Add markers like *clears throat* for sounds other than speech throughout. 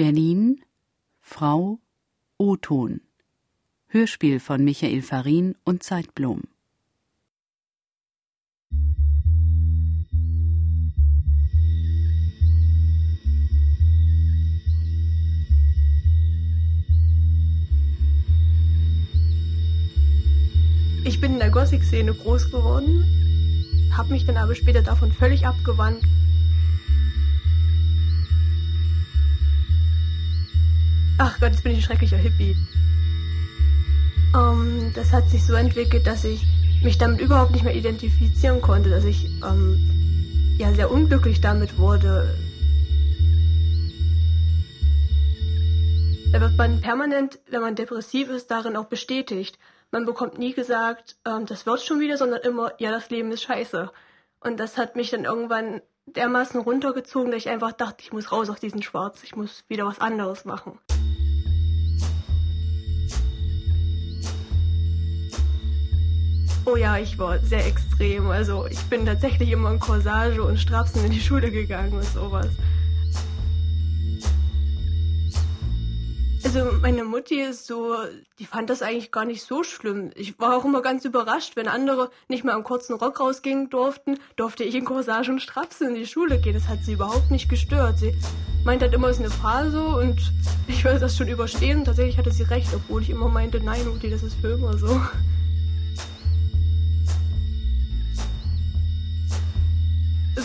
Berlin Frau O-Ton Hörspiel von Michael Farin und Zeitblom Ich bin in der Gothic-Szene groß geworden, habe mich dann aber später davon völlig abgewandt. Ach Gott, jetzt bin ich ein schrecklicher Hippie. Ähm, das hat sich so entwickelt, dass ich mich damit überhaupt nicht mehr identifizieren konnte, dass ich ähm, ja sehr unglücklich damit wurde. Da wird man permanent, wenn man depressiv ist, darin auch bestätigt. Man bekommt nie gesagt, ähm, das wird schon wieder, sondern immer, ja, das Leben ist scheiße. Und das hat mich dann irgendwann dermaßen runtergezogen, dass ich einfach dachte, ich muss raus aus diesem Schwarz, ich muss wieder was anderes machen. Oh ja, ich war sehr extrem. Also ich bin tatsächlich immer in Corsage und Strapsen in die Schule gegangen und sowas. Also meine Mutti ist so, die fand das eigentlich gar nicht so schlimm. Ich war auch immer ganz überrascht, wenn andere nicht mehr im kurzen Rock rausgingen durften, durfte ich in Corsage und Strapsen in die Schule gehen. Das hat sie überhaupt nicht gestört. Sie meint halt immer, es ist eine Phase und *laughs* ich werde das schon überstehen. Tatsächlich hatte sie recht, obwohl ich immer meinte, nein, Mutti, das ist für immer so.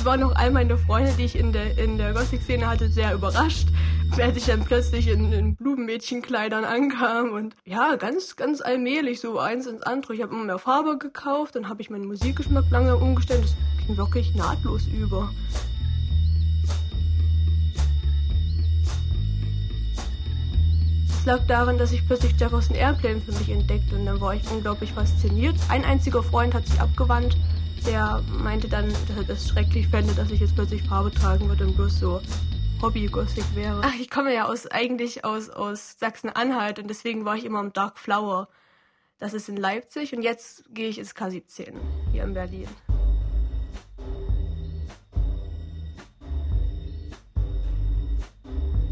Es waren noch all meine Freunde, die ich in der, in der Gothic-Szene hatte, sehr überrascht, als ich dann plötzlich in, in Blumenmädchenkleidern ankam und ja, ganz, ganz allmählich so eins ins andere. Ich habe immer mehr Farbe gekauft, dann habe ich meinen Musikgeschmack lange umgestellt. Das ging wirklich nahtlos über. Es lag daran, dass ich plötzlich Jefferson Airplane für mich entdeckte und dann war ich unglaublich fasziniert. Ein einziger Freund hat sich abgewandt der meinte dann, dass er das schrecklich fände, dass ich jetzt plötzlich Farbe tragen würde und bloß so Hobby-Gothic wäre. Ach, ich komme ja aus, eigentlich aus, aus Sachsen-Anhalt und deswegen war ich immer im Dark Flower. Das ist in Leipzig und jetzt gehe ich ins K17 hier in Berlin.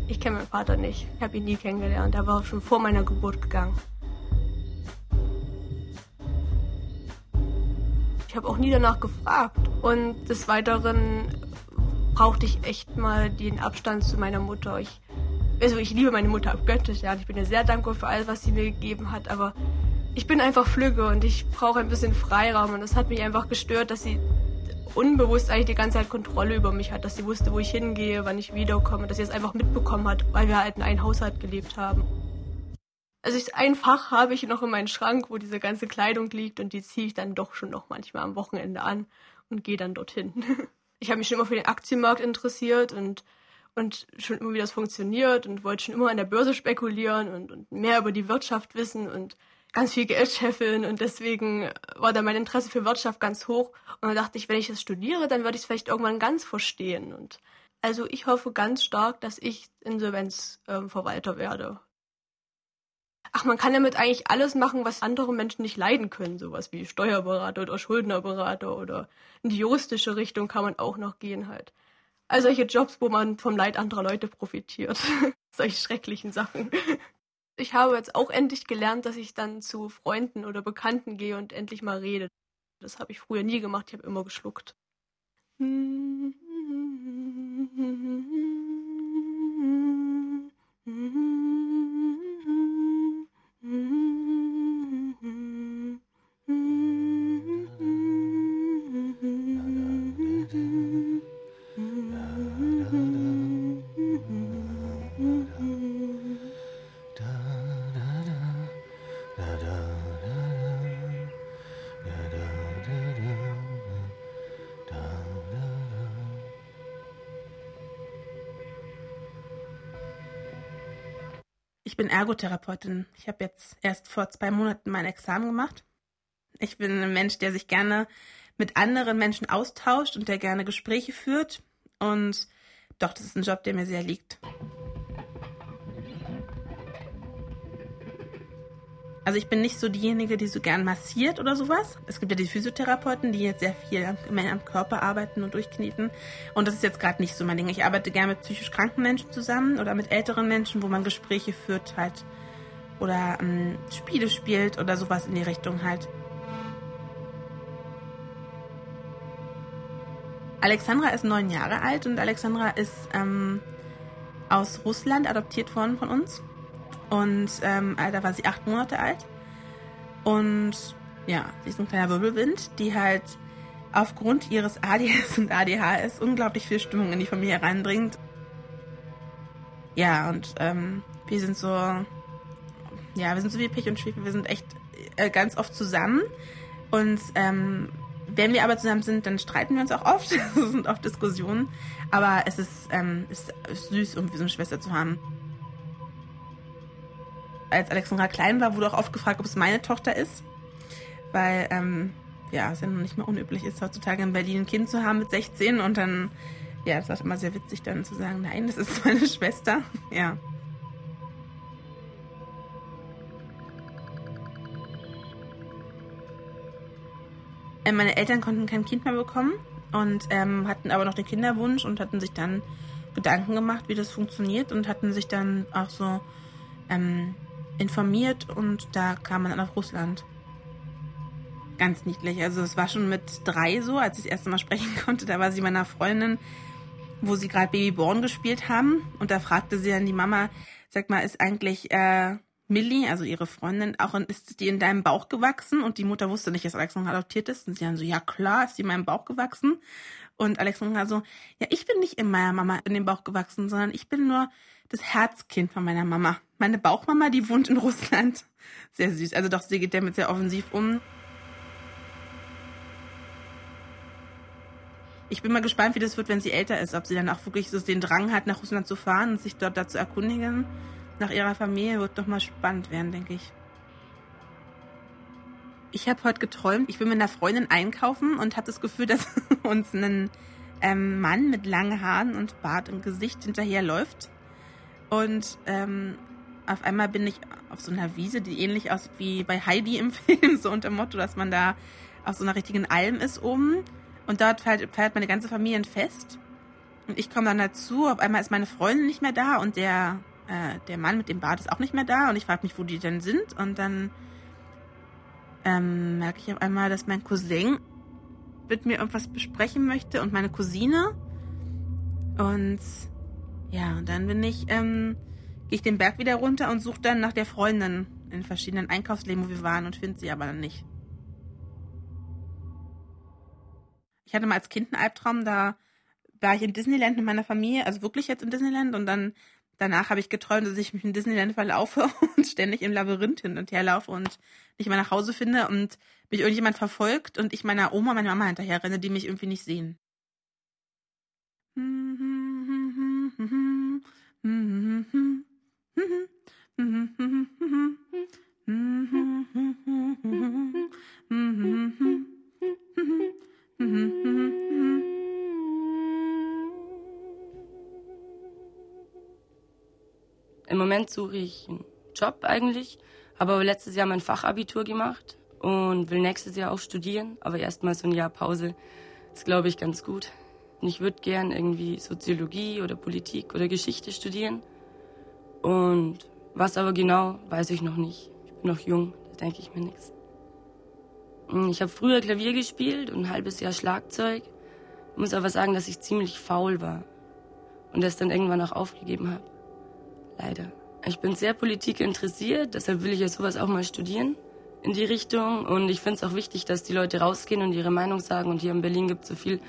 Ich kenne meinen Vater nicht. Ich habe ihn nie kennengelernt. Er war schon vor meiner Geburt gegangen. Ich habe auch nie danach gefragt. Und des Weiteren brauchte ich echt mal den Abstand zu meiner Mutter. Ich, also ich liebe meine Mutter abgöttisch, ja. Ich bin ihr sehr dankbar für alles, was sie mir gegeben hat, aber ich bin einfach flügge und ich brauche ein bisschen Freiraum und das hat mich einfach gestört, dass sie unbewusst eigentlich die ganze Zeit Kontrolle über mich hat, dass sie wusste, wo ich hingehe, wann ich wiederkomme, dass sie es einfach mitbekommen hat, weil wir halt in einem Haushalt gelebt haben. Also ich, ein Fach habe ich noch in meinem Schrank, wo diese ganze Kleidung liegt und die ziehe ich dann doch schon noch manchmal am Wochenende an und gehe dann dorthin. *laughs* ich habe mich schon immer für den Aktienmarkt interessiert und, und schon immer, wie das funktioniert und wollte schon immer an der Börse spekulieren und, und mehr über die Wirtschaft wissen und ganz viel Geld scheffeln und deswegen war da mein Interesse für Wirtschaft ganz hoch und dann dachte ich, wenn ich das studiere, dann würde ich es vielleicht irgendwann ganz verstehen und also ich hoffe ganz stark, dass ich Insolvenzverwalter ähm, werde ach, man kann damit eigentlich alles machen, was andere Menschen nicht leiden können. Sowas wie Steuerberater oder Schuldnerberater oder in die juristische Richtung kann man auch noch gehen halt. Also solche Jobs, wo man vom Leid anderer Leute profitiert. *laughs* solche schrecklichen Sachen. Ich habe jetzt auch endlich gelernt, dass ich dann zu Freunden oder Bekannten gehe und endlich mal rede. Das habe ich früher nie gemacht, ich habe immer geschluckt. Ich Ergotherapeutin. Ich habe jetzt erst vor zwei Monaten mein Examen gemacht. Ich bin ein Mensch, der sich gerne mit anderen Menschen austauscht und der gerne Gespräche führt. Und doch, das ist ein Job, der mir sehr liegt. Also ich bin nicht so diejenige, die so gern massiert oder sowas. Es gibt ja die Physiotherapeuten, die jetzt sehr viel am Körper arbeiten und durchkneten. Und das ist jetzt gerade nicht so mein Ding. Ich arbeite gerne mit psychisch kranken Menschen zusammen oder mit älteren Menschen, wo man Gespräche führt halt. Oder ähm, Spiele spielt oder sowas in die Richtung halt. Alexandra ist neun Jahre alt und Alexandra ist ähm, aus Russland adoptiert worden von uns. Und ähm, da war sie acht Monate alt. Und ja, sie ist ein kleiner Wirbelwind, die halt aufgrund ihres ADS und ADHS unglaublich viel Stimmung in die Familie reinbringt. Ja, und ähm, wir sind so, ja, wir sind so wie Pech und Schwefel, wir sind echt äh, ganz oft zusammen. Und ähm, wenn wir aber zusammen sind, dann streiten wir uns auch oft. *laughs* Es sind oft Diskussionen. Aber es ist, ähm, ist, ist süß, irgendwie so eine Schwester zu haben als Alexandra klein war, wurde auch oft gefragt, ob es meine Tochter ist. Weil, ähm, ja, es ja noch nicht mehr unüblich ist, heutzutage in Berlin ein Kind zu haben mit 16 und dann, ja, das war immer sehr witzig dann zu sagen, nein, das ist *laughs* meine Schwester. Ja. Äh, meine Eltern konnten kein Kind mehr bekommen und ähm, hatten aber noch den Kinderwunsch und hatten sich dann Gedanken gemacht, wie das funktioniert und hatten sich dann auch so ähm, informiert und da kam man dann auf Russland. Ganz niedlich. Also es war schon mit drei so, als ich das erste Mal sprechen *laughs* konnte. Da war sie meiner Freundin, wo sie gerade Babyborn gespielt haben. Und da fragte sie dann die Mama, sag mal, ist eigentlich äh, Millie, also ihre Freundin, auch in, ist die in deinem Bauch gewachsen? Und die Mutter wusste nicht, dass Alexandra adoptiert ist. Und sie dann so, ja klar, ist sie in meinem Bauch gewachsen. Und Alexandra so, ja, ich bin nicht in meiner Mama in den Bauch gewachsen, sondern ich bin nur das Herzkind von meiner Mama. Meine Bauchmama, die wohnt in Russland. Sehr süß. Also doch, sie geht damit sehr offensiv um. Ich bin mal gespannt, wie das wird, wenn sie älter ist. Ob sie dann auch wirklich so den Drang hat, nach Russland zu fahren und sich dort dazu erkundigen. Nach ihrer Familie wird doch mal spannend werden, denke ich. Ich habe heute geträumt, ich bin mit einer Freundin einkaufen und habe das Gefühl, *laughs* dass uns ein ähm, Mann mit langen Haaren und Bart und Gesicht hinterherläuft. Und ähm, auf einmal bin ich auf so einer Wiese, die ähnlich aussieht wie bei Heidi im *laughs* Film, so unter dem Motto, dass man da auf so einer richtigen Alm ist oben. Und dort feiert, feiert meine ganze Familie ein Fest. Und ich komme dann dazu, auf einmal ist meine Freundin nicht mehr da und der, äh, der Mann mit dem Bart ist auch nicht mehr da. Und ich frage mich, wo die denn sind. Und dann ähm, merke ich auf einmal, dass mein Cousin mit mir irgendwas besprechen möchte und meine Cousine. Und ja, und dann bin ich, ähm, gehe ich den Berg wieder runter und suche dann nach der Freundin in verschiedenen Einkaufsläden, wo wir waren und finde sie aber dann nicht. Ich hatte mal als Kind einen Albtraum, da war ich in Disneyland mit meiner Familie, also wirklich jetzt in Disneyland und dann danach habe ich geträumt, dass ich mich in Disneyland verlaufe *laughs* und ständig im Labyrinth hin und her laufe und nicht mehr nach Hause finde und mich irgendjemand verfolgt und ich meiner Oma, meiner Mama hinterher renne, die mich irgendwie nicht sehen. Im Moment suche ich einen Job eigentlich, habe aber letztes Jahr mein Fachabitur gemacht und will nächstes Jahr auch studieren, aber erstmal so ein Jahr Pause ist, glaube ich, ganz gut. Und ich würde gern irgendwie Soziologie oder Politik oder Geschichte studieren. Und was aber genau, weiß ich noch nicht. Ich bin noch jung, da denke ich mir nichts. Ich habe früher Klavier gespielt und ein halbes Jahr Schlagzeug. Ich muss aber sagen, dass ich ziemlich faul war und das dann irgendwann auch aufgegeben habe. Leider. Ich bin sehr Politik interessiert, deshalb will ich ja sowas auch mal studieren in die Richtung. Und ich finde es auch wichtig, dass die Leute rausgehen und ihre Meinung sagen. Und hier in Berlin gibt es so viel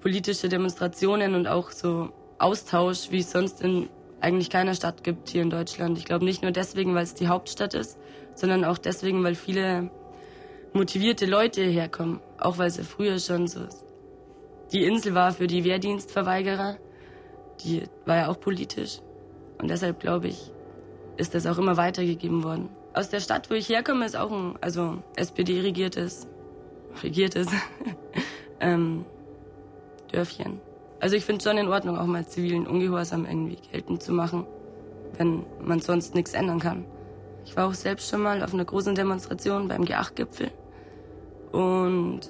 politische Demonstrationen und auch so Austausch, wie es sonst in eigentlich keiner Stadt gibt hier in Deutschland. Ich glaube nicht nur deswegen, weil es die Hauptstadt ist, sondern auch deswegen, weil viele motivierte Leute herkommen. Auch weil es ja früher schon so die Insel war für die Wehrdienstverweigerer. Die war ja auch politisch. Und deshalb glaube ich, ist das auch immer weitergegeben worden. Aus der Stadt, wo ich herkomme, ist auch ein, also SPD-regiertes, regiertes, *laughs* ähm, Dörfchen. Also ich finde schon in Ordnung, auch mal zivilen Ungehorsam irgendwie geltend zu machen, wenn man sonst nichts ändern kann. Ich war auch selbst schon mal auf einer großen Demonstration beim G8-Gipfel. Und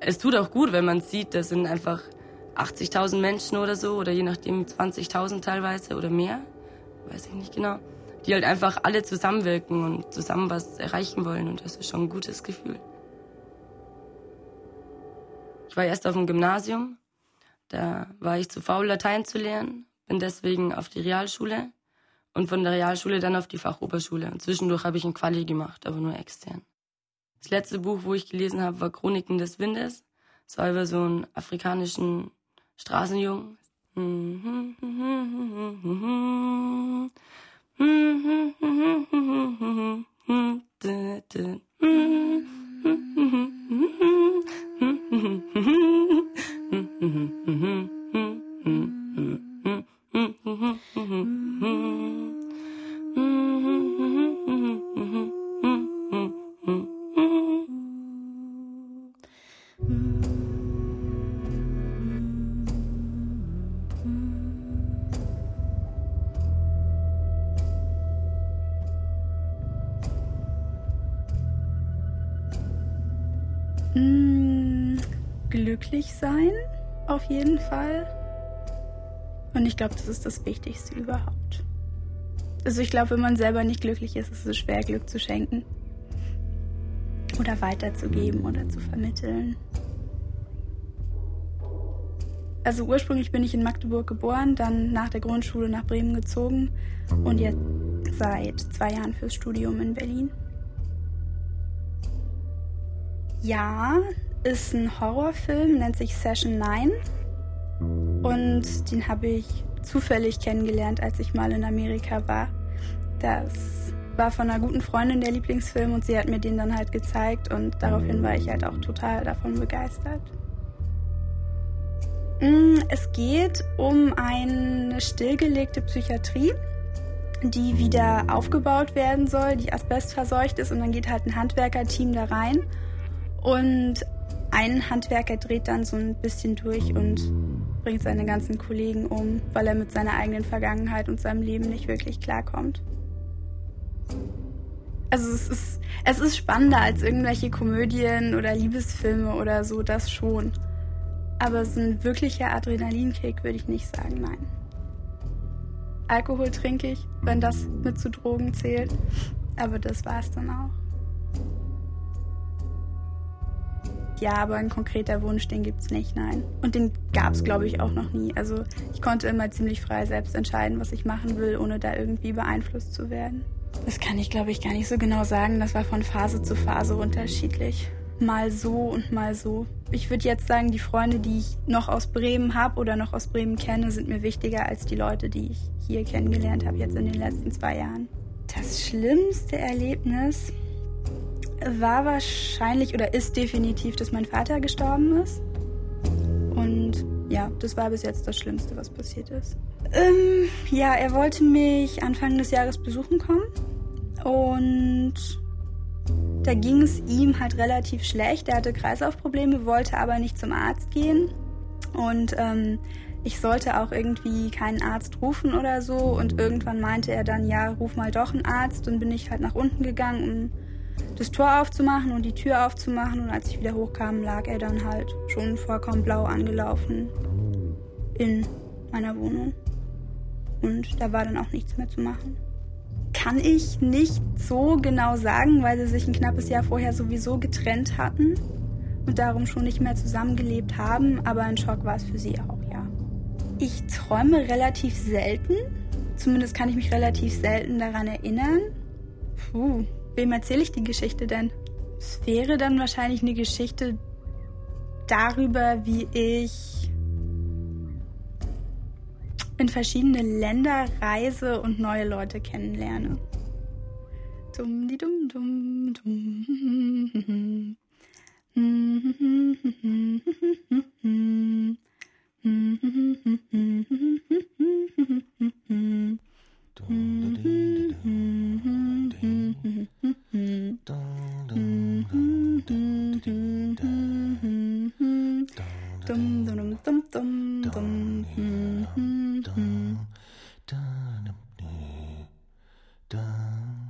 es tut auch gut, wenn man sieht, das sind einfach 80.000 Menschen oder so, oder je nachdem 20.000 teilweise oder mehr, weiß ich nicht genau, die halt einfach alle zusammenwirken und zusammen was erreichen wollen. Und das ist schon ein gutes Gefühl. Ich war erst auf dem Gymnasium, da war ich zu faul, Latein zu lernen, bin deswegen auf die Realschule und von der Realschule dann auf die Fachoberschule. Und zwischendurch habe ich ein Quali gemacht, aber nur extern. Das letzte Buch, wo ich gelesen habe, war Chroniken des Windes. Es war über so einen afrikanischen Straßenjungen. Mm-hmm. *laughs* glücklich sein, auf jeden Fall. Und ich glaube, das ist das Wichtigste überhaupt. Also ich glaube, wenn man selber nicht glücklich ist, ist es schwer, Glück zu schenken. Oder weiterzugeben oder zu vermitteln. Also ursprünglich bin ich in Magdeburg geboren, dann nach der Grundschule nach Bremen gezogen und jetzt seit zwei Jahren fürs Studium in Berlin. Ja, ist ein Horrorfilm, nennt sich Session 9. Und den habe ich zufällig kennengelernt, als ich mal in Amerika war. Das war von einer guten Freundin der Lieblingsfilm und sie hat mir den dann halt gezeigt und daraufhin war ich halt auch total davon begeistert. Mm, es geht um eine stillgelegte Psychiatrie, die wieder aufgebaut werden soll, die asbestverseucht ist und dann geht halt ein Handwerkerteam da rein und ein Handwerker dreht dann so ein bisschen durch und bringt seine ganzen Kollegen um, weil er mit seiner eigenen Vergangenheit und seinem Leben nicht wirklich klarkommt. Also es ist, es ist spannender als irgendwelche Komödien oder Liebesfilme oder so, das schon. Aber so ein wirklicher Adrenalinkick würde ich nicht sagen, nein. Alkohol trinke ich, wenn das mit zu Drogen zählt. Aber das war es dann auch. Ja, aber ein konkreter Wunsch, den gibt's nicht, nein. Und den gab's, glaube ich, auch noch nie. Also ich konnte immer ziemlich frei selbst entscheiden, was ich machen will, ohne da irgendwie beeinflusst zu werden. Das kann ich, glaube ich, gar nicht so genau sagen. Das war von Phase zu Phase unterschiedlich. Mal so und mal so. Ich würde jetzt sagen, die Freunde, die ich noch aus Bremen habe oder noch aus Bremen kenne, sind mir wichtiger als die Leute, die ich hier kennengelernt habe, jetzt in den letzten zwei Jahren. Das schlimmste Erlebnis war wahrscheinlich oder ist definitiv, dass mein Vater gestorben ist. Und ja, das war bis jetzt das Schlimmste, was passiert ist. Ähm, ja, er wollte mich Anfang des Jahres besuchen kommen. Und da ging es ihm halt relativ schlecht. Er hatte Kreislaufprobleme, wollte aber nicht zum Arzt gehen. Und ähm, ich sollte auch irgendwie keinen Arzt rufen oder so. Und irgendwann meinte er dann, ja, ruf mal doch einen Arzt. Und bin ich halt nach unten gegangen, um das Tor aufzumachen und die Tür aufzumachen. Und als ich wieder hochkam, lag er dann halt schon vollkommen blau angelaufen in meiner Wohnung. Und da war dann auch nichts mehr zu machen. Kann ich nicht so genau sagen, weil sie sich ein knappes Jahr vorher sowieso getrennt hatten und darum schon nicht mehr zusammengelebt haben, aber ein Schock war es für sie auch, ja. Ich träume relativ selten, zumindest kann ich mich relativ selten daran erinnern. Puh, wem erzähle ich die Geschichte denn? Es wäre dann wahrscheinlich eine Geschichte darüber, wie ich in verschiedene Länder reise und neue Leute kennenlerne. Dum di dum dum dum. Mm-hmm. dum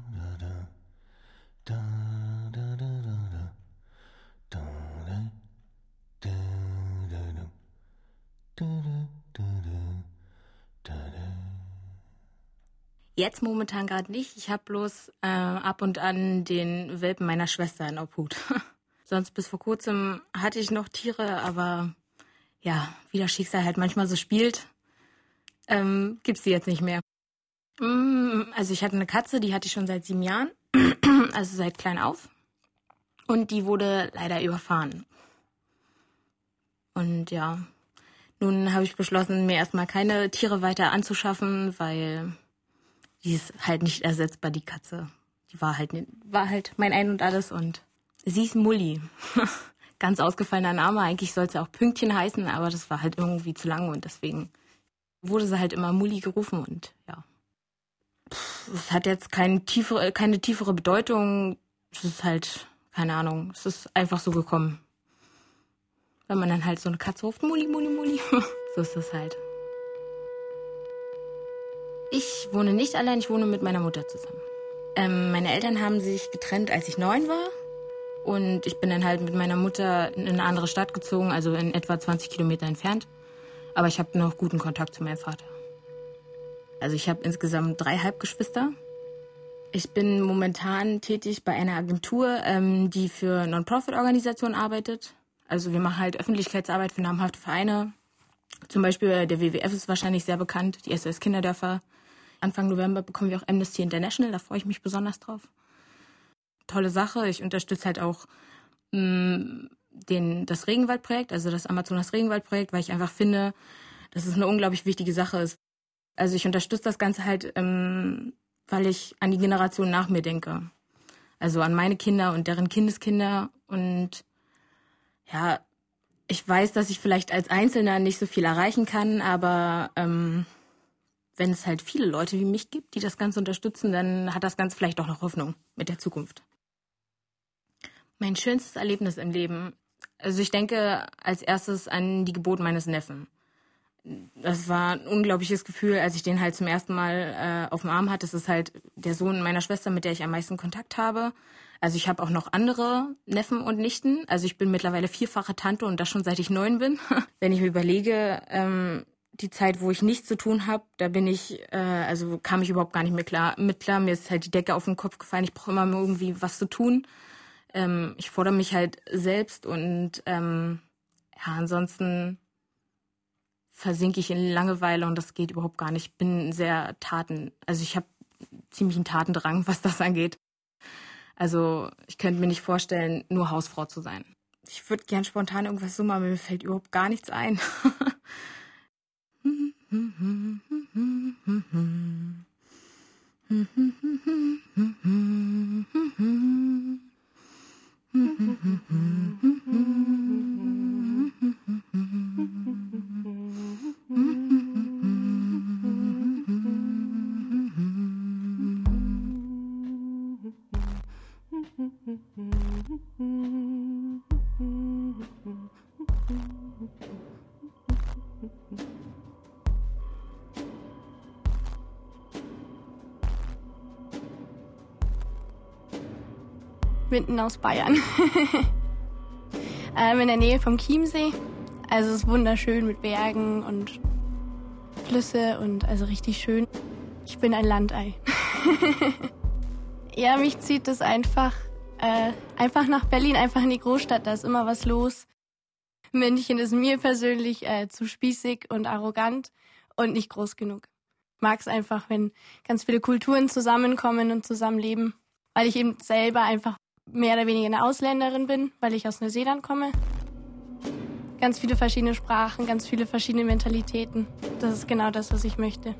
Jetzt momentan gerade nicht. Ich habe bloß äh, ab und an den Welpen meiner Schwester in Obhut. *laughs* Sonst bis vor kurzem hatte ich noch Tiere, aber ja, wie das Schicksal halt manchmal so spielt, ähm, gibt's die jetzt nicht mehr. Mm, also ich hatte eine Katze, die hatte ich schon seit sieben Jahren, *clears throat* also seit klein auf. Und die wurde leider überfahren. Und ja, nun habe ich beschlossen, mir erstmal keine Tiere weiter anzuschaffen, weil die ist halt nicht ersetzbar, die Katze. Die war halt, war halt mein Ein und Alles und sie ist Mulli. *laughs* Ganz ausgefallener Name. Eigentlich sollte sie auch Pünktchen heißen, aber das war halt irgendwie zu lang und deswegen wurde sie halt immer Mulli gerufen und ja. Es hat jetzt keine tiefere, keine tiefere Bedeutung. Es ist halt, keine Ahnung, es ist einfach so gekommen. Wenn man dann halt so eine Katze ruft, Mulli, Mulli, Mulli. *laughs* so ist das halt. Ich wohne nicht allein, ich wohne mit meiner Mutter zusammen. Ähm, meine Eltern haben sich getrennt, als ich neun war. Und ich bin dann halt mit meiner Mutter in eine andere Stadt gezogen, also in etwa 20 Kilometer entfernt. Aber ich habe noch guten Kontakt zu meinem Vater. Also ich habe insgesamt drei Halbgeschwister. Ich bin momentan tätig bei einer Agentur, ähm, die für Non-Profit-Organisationen arbeitet. Also wir machen halt Öffentlichkeitsarbeit für namhafte Vereine. Zum Beispiel der WWF ist wahrscheinlich sehr bekannt, die SOS Kinderdörfer. Anfang November bekommen wir auch Amnesty International, da freue ich mich besonders drauf. Tolle Sache. Ich unterstütze halt auch mh, mm, den, das Regenwaldprojekt, also das Amazonas Regenwaldprojekt, weil ich einfach finde, dass es eine unglaublich wichtige Sache ist. Also ich unterstütze das Ganze halt, ähm, weil ich an die Generation nach mir denke. Also an meine Kinder und deren Kindeskinder und ja, ich weiß, dass ich vielleicht als Einzelner nicht so viel erreichen kann, aber ähm, wenn es halt viele Leute wie mich gibt, die das Ganze unterstützen, dann hat das Ganze vielleicht auch noch Hoffnung mit der Zukunft. Mein schönstes Erlebnis im Leben. Also ich denke als erstes an die Geburt meines Neffen. Das war ein unglaubliches Gefühl, als ich den halt zum ersten Mal äh, auf dem Arm hatte. Das ist halt der Sohn meiner Schwester, mit der ich am meisten Kontakt habe. Also ich habe auch noch andere Neffen und Nichten. Also ich bin mittlerweile vierfache Tante und das schon seit ich neun bin. *laughs* Wenn ich mir überlege, ähm, die Zeit, wo ich nichts zu tun habe, da bin ich, äh, also kam ich überhaupt gar nicht mehr klar mit klar. Mir ist halt die Decke auf den Kopf gefallen. Ich brauche immer irgendwie was zu tun. Ähm, ich fordere mich halt selbst und ähm, ja, ansonsten versinke ich in Langeweile und das geht überhaupt gar nicht. Ich bin sehr Taten, also ich habe ziemlich einen Tatendrang, was das angeht. Also ich könnte mir nicht vorstellen, nur Hausfrau zu sein. Ich würde gern spontan irgendwas so machen, mir fällt überhaupt gar nichts ein. *laughs* Mm-hmm. Mitten aus Bayern. *laughs* ähm, in der Nähe vom Chiemsee. Also es ist wunderschön mit Bergen und Flüsse und also richtig schön. Ich bin ein Landei. *laughs* ja, mich zieht es einfach, äh, einfach nach Berlin, einfach in die Großstadt. Da ist immer was los. München ist mir persönlich äh, zu spießig und arrogant und nicht groß genug. Ich mag es einfach, wenn ganz viele Kulturen zusammenkommen und zusammenleben, weil ich eben selber einfach mehr oder weniger eine Ausländerin bin, weil ich aus Neuseeland komme. Ganz viele verschiedene Sprachen, ganz viele verschiedene Mentalitäten. Das ist genau das, was ich möchte.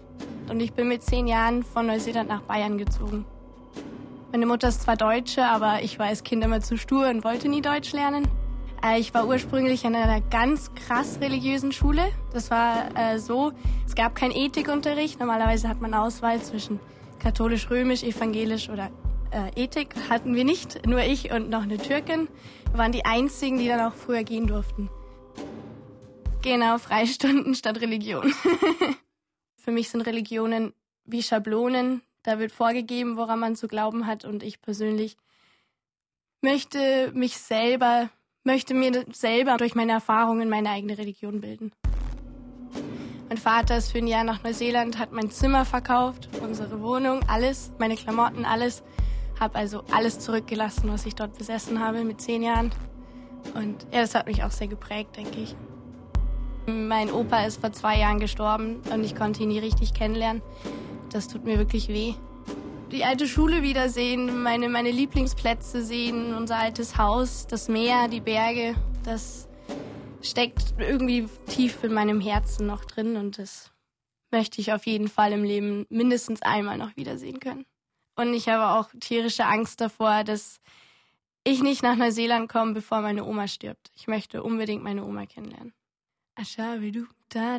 Und ich bin mit zehn Jahren von Neuseeland nach Bayern gezogen. Meine Mutter ist zwar Deutsche, aber ich war als Kind immer zu stur und wollte nie Deutsch lernen. Äh, ich war ursprünglich an einer ganz krass religiösen Schule. Das war äh, so, es gab keinen Ethikunterricht. Normalerweise hat man Auswahl zwischen katholisch, römisch, evangelisch oder äh, Ethik hatten wir nicht, nur ich und noch eine Türkin. Wir waren die einzigen, die dann auch früher gehen durften. Genau, Freistunden statt Religion. *laughs* Für mich sind Religionen wie Schablonen. Da wird vorgegeben, woran man zu glauben hat. Und ich persönlich möchte mich selber, möchte mir selber durch meine Erfahrungen meine eigene Religion bilden. Mein Vater ist für ein Jahr nach Neuseeland, hat mein Zimmer verkauft, unsere Wohnung, alles, meine Klamotten, alles. Habe also alles zurückgelassen, was ich dort besessen habe mit zehn Jahren. Und ja, das hat mich auch sehr geprägt, denke ich. Mein Opa ist vor zwei Jahren gestorben und ich konnte ihn nie richtig kennenlernen. Das tut mir wirklich weh. Die alte Schule wiedersehen, meine, meine Lieblingsplätze sehen, unser altes Haus, das Meer, die Berge, das steckt irgendwie tief in meinem Herzen noch drin und das möchte ich auf jeden Fall im Leben mindestens einmal noch wiedersehen können. Und ich habe auch tierische Angst davor, dass ich nicht nach Neuseeland komme, bevor meine Oma stirbt. Ich möchte unbedingt meine Oma kennenlernen. Ashabidu da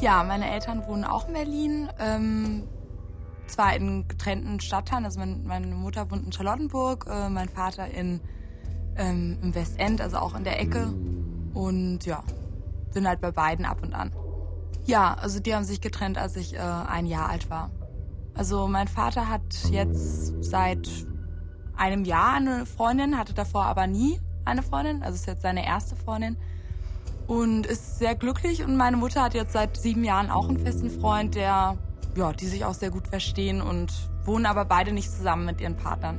Ja, meine Eltern wohnen auch in Berlin. Ähm, zwar in getrennten Stadtteilen. Also mein, meine Mutter wohnt in Charlottenburg, äh, mein Vater in, ähm, im Westend, also auch in der Ecke. Und ja, bin halt bei beiden ab und an. Ja, also die haben sich getrennt, als ich äh, ein Jahr alt war. Also mein Vater hat jetzt seit einem Jahr eine Freundin, hatte davor aber nie eine Freundin. Also ist jetzt seine erste Freundin und ist sehr glücklich. Und meine Mutter hat jetzt seit sieben Jahren auch einen festen Freund, der, ja, die sich auch sehr gut verstehen und wohnen aber beide nicht zusammen mit ihren Partnern.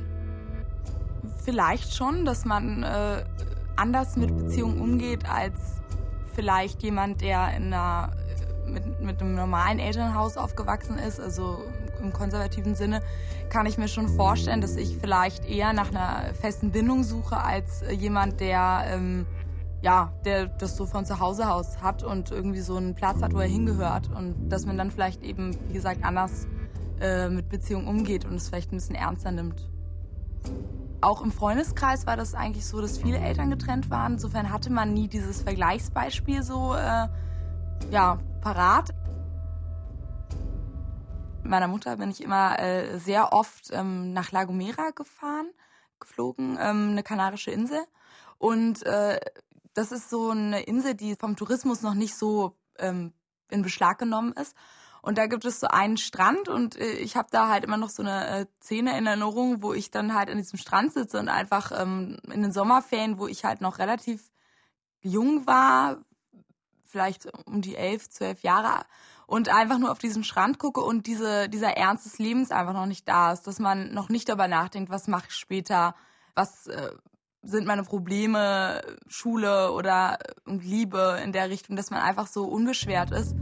Vielleicht schon, dass man äh, anders mit Beziehungen umgeht als vielleicht jemand, der in einer, mit, mit einem normalen Elternhaus aufgewachsen ist, also im konservativen Sinne, kann ich mir schon vorstellen, dass ich vielleicht eher nach einer festen Bindung suche als jemand, der ähm, ja, der das so von zu Hause aus hat und irgendwie so einen Platz hat, wo er hingehört. Und dass man dann vielleicht eben, wie gesagt, anders äh, mit Beziehungen umgeht und es vielleicht ein bisschen ernster nimmt. Auch im Freundeskreis war das eigentlich so, dass viele Eltern getrennt waren. Insofern hatte man nie dieses Vergleichsbeispiel so äh, ja, parat. Meiner Mutter bin ich immer äh, sehr oft ähm, nach La Gomera gefahren, geflogen, ähm, eine kanarische Insel. Und äh, das ist so eine Insel, die vom Tourismus noch nicht so ähm, in Beschlag genommen ist. Und da gibt es so einen Strand und äh, ich habe da halt immer noch so eine äh, Szene in Erinnerung, wo ich dann halt an diesem Strand sitze und einfach ähm, in den Sommerferien, wo ich halt noch relativ jung war, vielleicht um die elf, zwölf Jahre und einfach nur auf diesen Strand gucke und diese, dieser Ernst des Lebens einfach noch nicht da ist, dass man noch nicht darüber nachdenkt, was mache ich später, was äh, sind meine Probleme, Schule oder Liebe in der Richtung, dass man einfach so unbeschwert ist.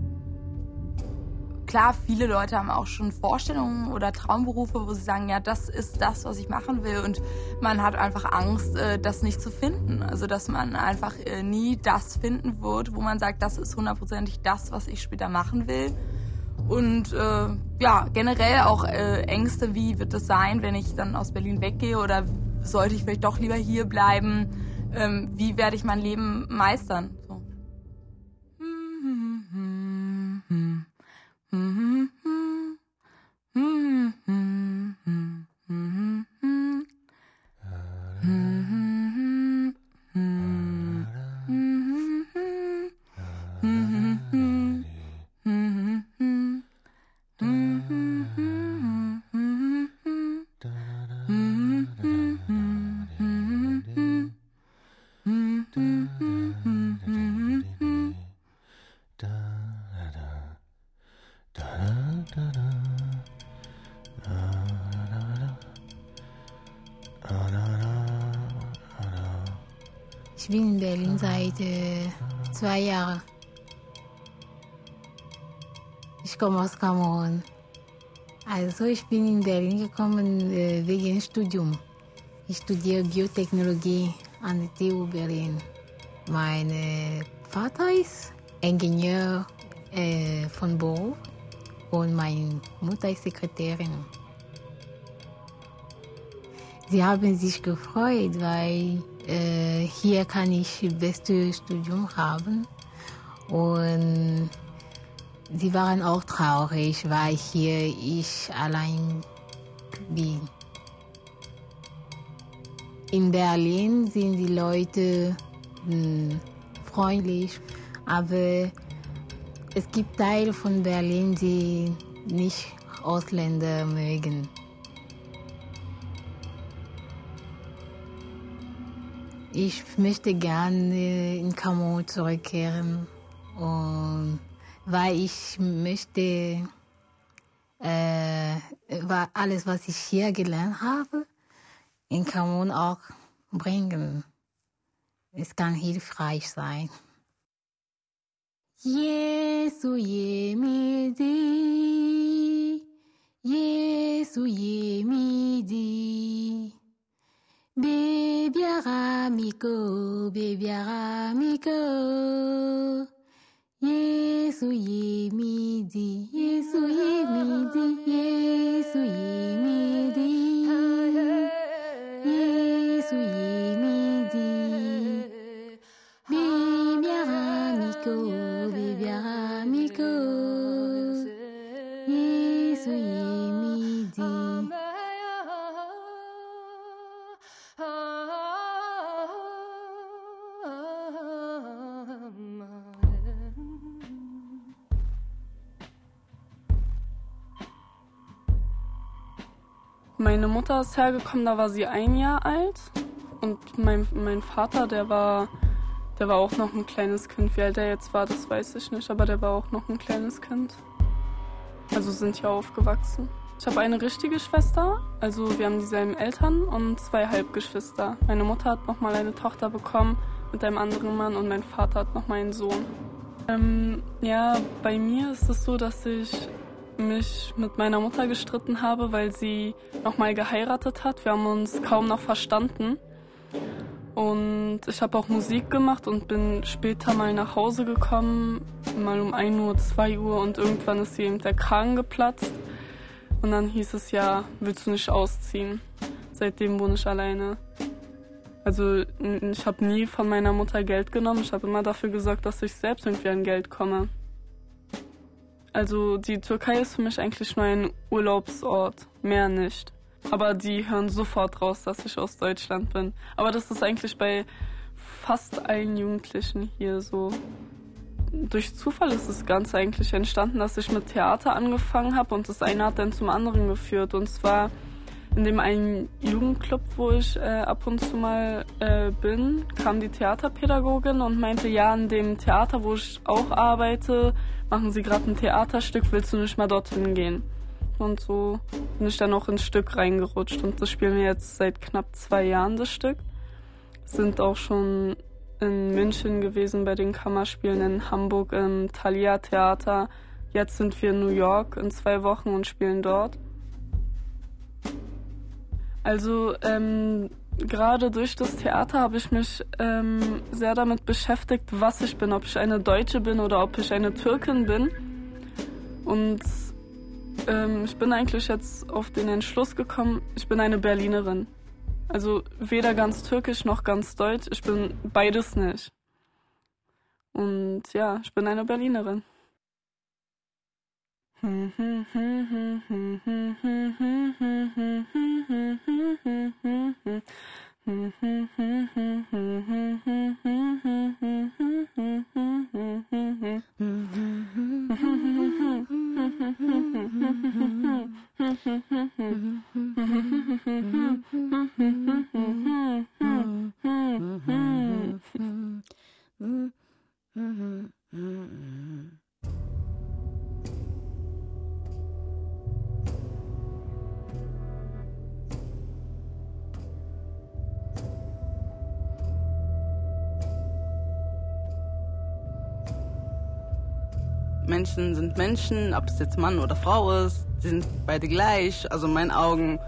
Klar, viele Leute haben auch schon Vorstellungen oder Traumberufe, wo sie sagen, ja, das ist das, was ich machen will. Und man hat einfach Angst, äh, das nicht zu finden. Also, dass man einfach äh, nie das finden wird, wo man sagt, das ist hundertprozentig das, was ich später machen will. Und äh, ja, generell auch äh, Ängste, wie wird es sein, wenn ich dann aus Berlin weggehe oder sollte ich vielleicht doch lieber hier bleiben? Ähm, wie werde ich mein Leben meistern? So. Ich seit äh, zwei Jahren. Ich komme aus Kamerun. Also ich bin in Berlin gekommen äh, wegen Studium. Ich studiere Biotechnologie an der TU Berlin. Mein Vater ist Ingenieur äh, von Beruf und meine Mutter ist Sekretärin. Sie haben sich gefreut, weil äh, hier kann ich beste Studium haben und sie waren auch traurig, weil hier ich allein bin. In Berlin sind die Leute mh, hm, freundlich, aber es gibt Teile von Berlin, die nicht Ausländer mögen. Ich möchte gerne in Kamerun zurückkehren, und weil ich möchte äh, alles, was ich hier gelernt habe, in Kamerun auch bringen. Es kann hilfreich sein. Yesu yemidi, Yesu yemidi. Baby Aramico, baby Aramico. Yesu ye midi, Yesu midi, Yesu midi. Meine Mutter ist hergekommen, da war sie ein Jahr alt. Und mein, mein Vater, der war, der war auch noch ein kleines Kind. Wie alt er jetzt war, das weiß ich nicht, aber der war auch noch ein kleines Kind. Also sind ja aufgewachsen. Ich habe eine richtige Schwester, also wir haben dieselben Eltern und zwei Halbgeschwister. Meine Mutter hat nochmal eine Tochter bekommen mit einem anderen Mann und mein Vater hat nochmal einen Sohn. Ähm, ja, bei mir ist es so, dass ich mich mit meiner Mutter gestritten habe, weil sie nochmal geheiratet hat. Wir haben uns kaum noch verstanden. Und ich habe auch Musik gemacht und bin später mal nach Hause gekommen, mal um 1 Uhr, 2 Uhr und irgendwann ist eben der Kragen geplatzt. Und dann hieß es ja, willst du nicht ausziehen? Seitdem wohne ich alleine. Also ich habe nie von meiner Mutter Geld genommen. Ich habe immer dafür gesorgt, dass ich selbst irgendwie an Geld komme. Also die Türkei ist für mich eigentlich nur ein Urlaubsort, mehr nicht. Aber die hören sofort raus, dass ich aus Deutschland bin. Aber das ist eigentlich bei fast allen Jugendlichen hier so. Durch Zufall ist das Ganze eigentlich entstanden, dass ich mit Theater angefangen habe und das eine hat dann zum anderen geführt. Und zwar in dem einen Jugendclub, wo ich äh, ab und zu mal äh, bin, kam die Theaterpädagogin und meinte, ja, in dem Theater, wo ich auch arbeite, machen sie gerade ein Theaterstück, willst du nicht mal dorthin gehen? Und so bin ich dann auch ins Stück reingerutscht und das spielen wir jetzt seit knapp zwei Jahren, das Stück. Sind auch schon in München gewesen bei den Kammerspielen, in Hamburg im Thalia Theater. Jetzt sind wir in New York in zwei Wochen und spielen dort. Also ähm, gerade durch das Theater habe ich mich ähm, sehr damit beschäftigt, was ich bin, ob ich eine Deutsche bin oder ob ich eine Türkin bin. Und ähm, ich bin eigentlich jetzt auf den Entschluss gekommen, ich bin eine Berlinerin. Also weder ganz türkisch noch ganz deutsch, ich bin beides nicht. Und ja, ich bin eine Berlinerin. Mm-hmm. *laughs* Menschen sind Menschen, ob es jetzt Mann oder Frau ist, sie sind beide gleich, also in meinen Augen.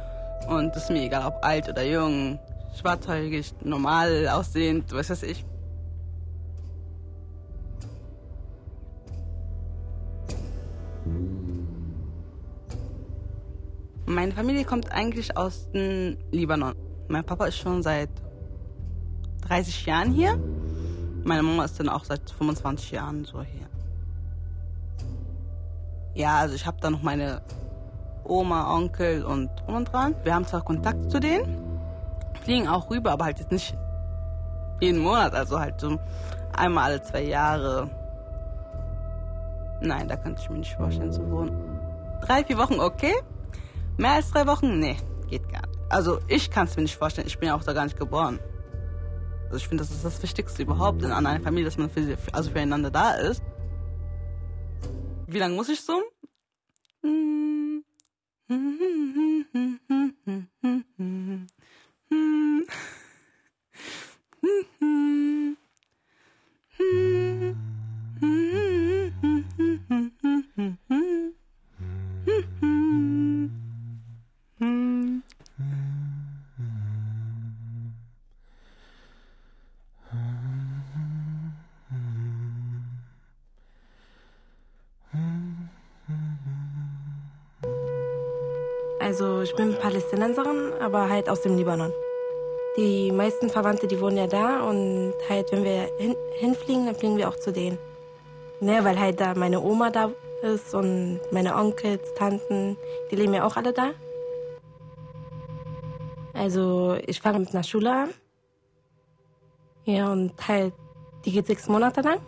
Und es ist mir egal, ob alt oder jung, schwarzhäutig, normal aussehend, was weiß ich. Meine Familie kommt eigentlich aus dem Libanon. Mein Papa ist schon seit 30 Jahren hier. Meine Mama ist dann auch seit 25 Jahren so hier. Ja, also ich habe da noch meine Oma, Onkel und drum und dran. Wir haben zwar Kontakt zu denen, fliegen auch rüber, aber halt jetzt nicht jeden Monat, also halt so einmal alle zwei Jahre. Nein, da könnte ich mir nicht vorstellen zu wohnen. Drei, vier Wochen okay. Mehr als drei Wochen? Nee, geht gar nicht. Also ich kann es mir nicht vorstellen. Ich bin ja auch da gar nicht geboren. Also ich finde, das ist das Wichtigste überhaupt in einer Familie, dass man für, also füreinander da ist. Wie lange muss ich so? Hm. Also ich bin Palästinenserin, aber halt aus dem Libanon. Die meisten Verwandte, die wohnen ja da und halt, wenn wir hin, hinfliegen, dann fliegen wir auch zu denen. Ne, weil halt da meine Oma da ist und meine Onkels, Tanten, die leben ja auch alle da. Also ich fange mit einer Schule an. Ja, und halt, die geht sechs Monate lang.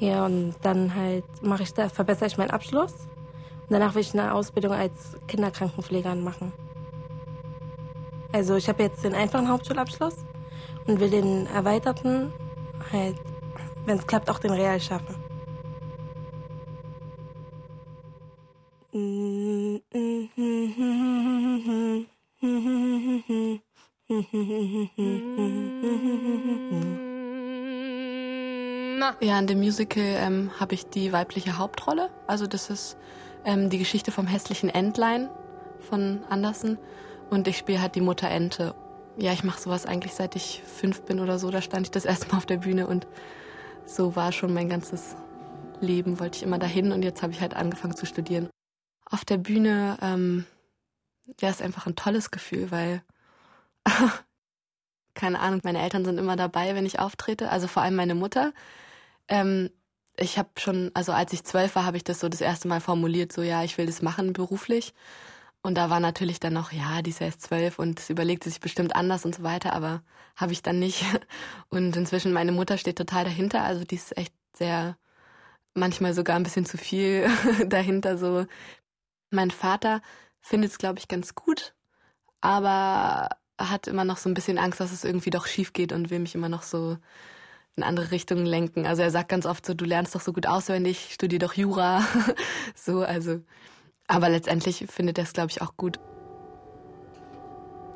Ja, und dann halt mache ich da, verbessere ich meinen Abschluss. Danach will ich eine Ausbildung als Kinderkrankenpflegerin machen. Also ich habe jetzt den einfachen Hauptschulabschluss und will den erweiterten halt, wenn es klappt, auch den Real schaffen. Ja, in dem Musical ähm, habe ich die weibliche Hauptrolle. Also das ist ähm, die Geschichte vom hässlichen Entlein von Andersen. Und ich spiele halt die Mutter Ente. Ja, ich mache sowas eigentlich seit ich fünf bin oder so. Da stand ich das *laughs* erste Mal auf der Bühne und so war schon mein ganzes Leben, wollte ich immer dahin und jetzt habe ich halt angefangen zu studieren. Auf der Bühne, ähm, ja, ist einfach ein tolles Gefühl, weil, *laughs* keine Ahnung, meine Eltern sind immer dabei, wenn ich auftrete, also vor allem meine Mutter. Ähm, ich habe schon, also als ich zwölf war, habe ich das so das erste Mal formuliert, so ja, ich will das machen beruflich. Und da war natürlich dann noch, ja, die ist zwölf und überlegt sich bestimmt anders und so weiter, aber habe ich dann nicht. *laughs* Und inzwischen meine Mutter steht total dahinter, also die ist echt sehr, manchmal sogar ein bisschen zu viel *laughs* dahinter so. Mein Vater findet es, glaube ich, ganz gut, aber hat immer noch so ein bisschen Angst, dass es irgendwie doch schief geht und will mich immer noch so in andere Richtungen lenken. Also er sagt ganz oft so, du lernst doch so gut auswendig, studier doch Jura. *laughs* so, also. Aber letztendlich findet er es, glaube ich, auch gut.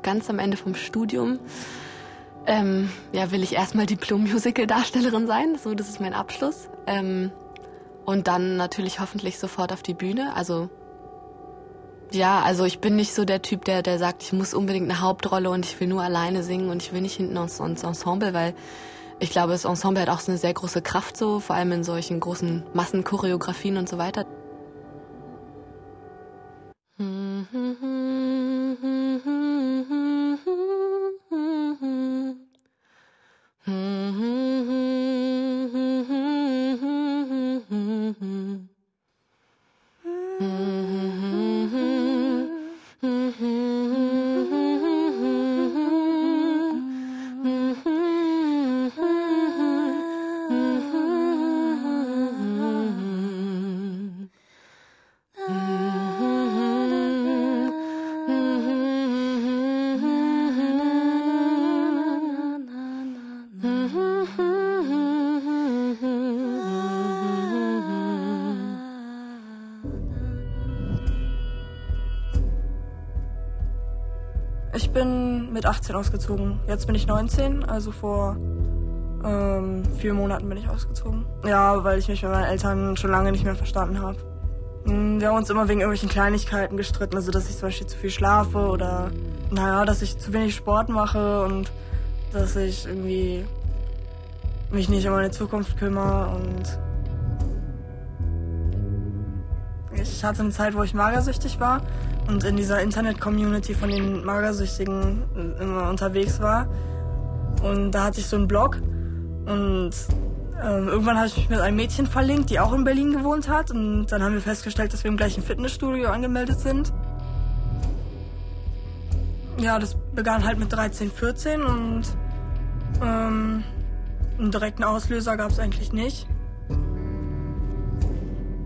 Ganz am Ende vom Studium ähm, ja, will ich erstmal Diplom-Musical-Darstellerin sein. So, das ist mein Abschluss. Ähm, und dann natürlich hoffentlich sofort auf die Bühne. Also ja, also ich bin nicht so der Typ, der, der sagt, ich muss unbedingt eine Hauptrolle und ich will nur alleine singen und ich will nicht hinten ins Ensemble, weil ich glaube, das Ensemble hat auch so eine sehr große Kraft, so vor allem in solchen großen Massenchoreografien und so weiter. *laughs* Ich bin mit 18 ausgezogen. Jetzt bin ich 19, also vor ähm, vier Monaten bin ich ausgezogen. Ja, weil ich mich mit meinen Eltern schon lange nicht mehr verstanden habe. Hm, wir haben uns immer wegen irgendwelchen Kleinigkeiten gestritten, also dass ich zum Beispiel zu viel schlafe oder naja, dass ich zu wenig Sport mache und dass ich irgendwie mich nicht um meine Zukunft kümmere und Ich hatte eine Zeit, wo ich magersüchtig war und in dieser Internet-Community von den Magersüchtigen immer unterwegs war. Und da hatte ich so einen Blog und ähm, irgendwann habe ich mich mit einem Mädchen verlinkt, die auch in Berlin gewohnt hat. Und dann haben wir festgestellt, dass wir im gleichen Fitnessstudio angemeldet sind. Ja, das begann halt mit 13, 14 und ähm, einen direkten Auslöser gab es eigentlich nicht.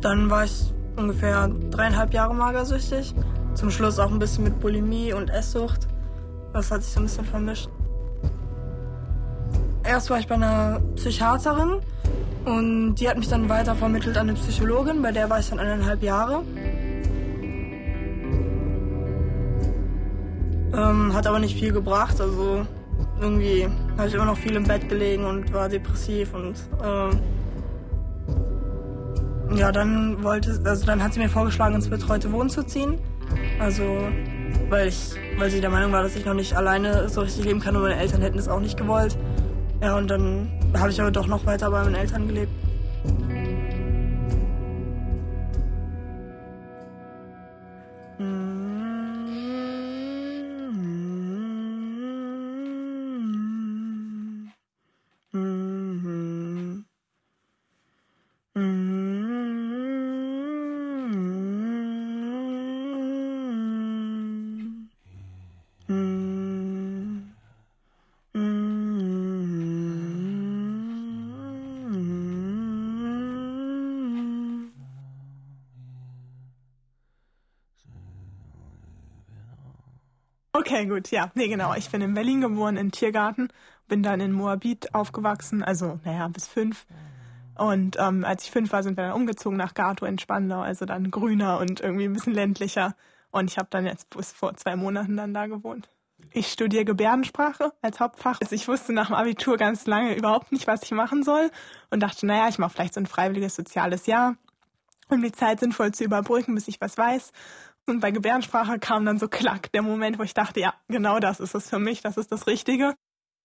Dann war ich ungefähr dreieinhalb Jahre magersüchtig. Zum Schluss auch ein bisschen mit Bulimie und Esssucht. Das hat sich so ein bisschen vermischt. Erst war ich bei einer Psychiaterin und die hat mich dann weiter vermittelt an eine Psychologin, bei der war ich dann eineinhalb Jahre. Ähm, hat aber nicht viel gebracht, also irgendwie habe ich immer noch viel im Bett gelegen und war depressiv und ähm, ja, dann wollte, also dann hat sie mir vorgeschlagen, ins betreute Wohnen zu ziehen. Also, weil ich, weil sie der Meinung war, dass ich noch nicht alleine so richtig leben kann und meine Eltern hätten es auch nicht gewollt. Ja, und dann habe ich aber doch noch weiter bei meinen Eltern gelebt. Okay, gut, ja. Nee, genau. Ich bin in Berlin geboren, in Tiergarten, bin dann in Moabit aufgewachsen, also, naja, bis fünf. Und ähm, als ich fünf war, sind wir dann umgezogen nach Gato in Spandau, also dann grüner und irgendwie ein bisschen ländlicher. Und ich habe dann jetzt bis vor zwei Monaten dann da gewohnt. Ich studiere Gebärdensprache als Hauptfach. Also ich wusste nach dem Abitur ganz lange überhaupt nicht, was ich machen soll und dachte, naja, ich mache vielleicht so ein freiwilliges soziales Jahr, um die Zeit sinnvoll zu überbrücken, bis ich was weiß. Und bei Gebärdensprache kam dann so klack der Moment, wo ich dachte, ja, genau das ist es für mich, das ist das Richtige.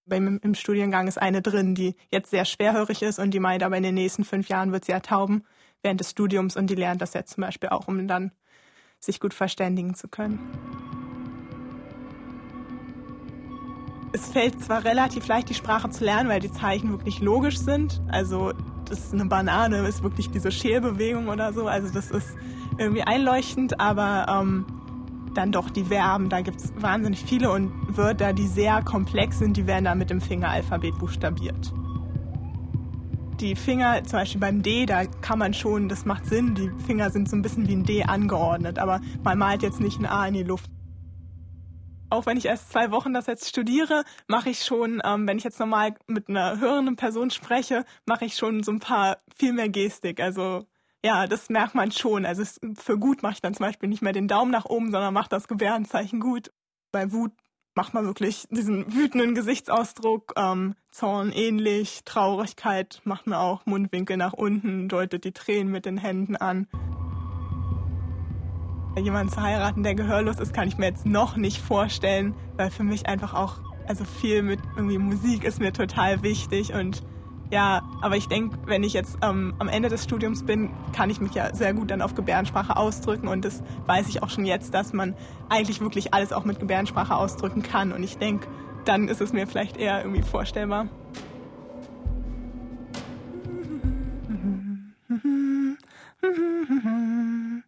Beim, Im Studiengang ist eine drin, die jetzt sehr schwerhörig ist und die meint, aber in den nächsten fünf Jahren wird sie ertauben während des Studiums und die lernt das jetzt zum Beispiel auch, um dann sich gut verständigen zu können. Es fällt zwar relativ leicht, die Sprache zu lernen, weil die Zeichen wirklich logisch sind. Also ist eine Banane, ist wirklich diese Scherbewegung oder so. Also das ist irgendwie einleuchtend, aber ähm, dann doch die Verben, da gibt es wahnsinnig viele und Wörter, die sehr komplex sind, die werden dann mit dem Fingeralphabet buchstabiert. Die Finger, zum Beispiel beim D, da kann man schon, das macht Sinn, die Finger sind so ein bisschen wie ein D angeordnet, aber man malt jetzt nicht ein A in die Luft. Auch wenn ich erst zwei Wochen das jetzt studiere, mache ich schon, ähm, wenn ich jetzt normal mit einer hörenden Person spreche, mache ich schon so ein paar viel mehr Gestik. Also ja, das merkt man schon. Also für gut mache ich dann zum Beispiel nicht mehr den Daumen nach oben, sondern mache das Gebärdenzeichen gut. Bei Wut macht man wirklich diesen wütenden Gesichtsausdruck, ähm, Zorn ähnlich, Traurigkeit macht man auch Mundwinkel nach unten, deutet die Tränen mit den Händen an. Jemanden zu heiraten, der gehörlos ist, kann ich mir jetzt noch nicht vorstellen, weil für mich einfach auch, also viel mit irgendwie Musik ist mir total wichtig und ja, aber ich denke, wenn ich jetzt ähm, am Ende des Studiums bin, kann ich mich ja sehr gut dann auf Gebärdensprache ausdrücken und das weiß ich auch schon jetzt, dass man eigentlich wirklich alles auch mit Gebärdensprache ausdrücken kann und ich denke, dann ist es mir vielleicht eher irgendwie vorstellbar. *laughs*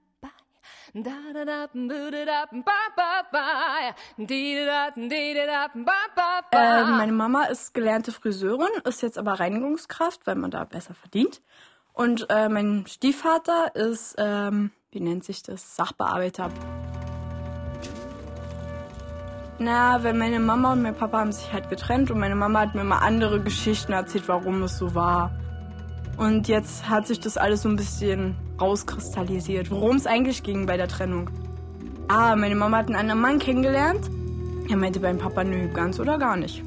Äh, meine Mama ist gelernte Friseurin, ist jetzt aber Reinigungskraft, weil man da besser verdient. Und äh, mein Stiefvater ist, ähm, wie nennt sich das, Sachbearbeiter. Na, weil meine Mama und mein Papa haben sich halt getrennt und meine Mama hat mir mal andere Geschichten erzählt, warum es so war. Und jetzt hat sich das alles so ein bisschen rauskristallisiert, worum es eigentlich ging bei der Trennung. Ah, meine Mama hat einen anderen Mann kennengelernt. Er meinte beim Papa, nö, ganz oder gar nicht.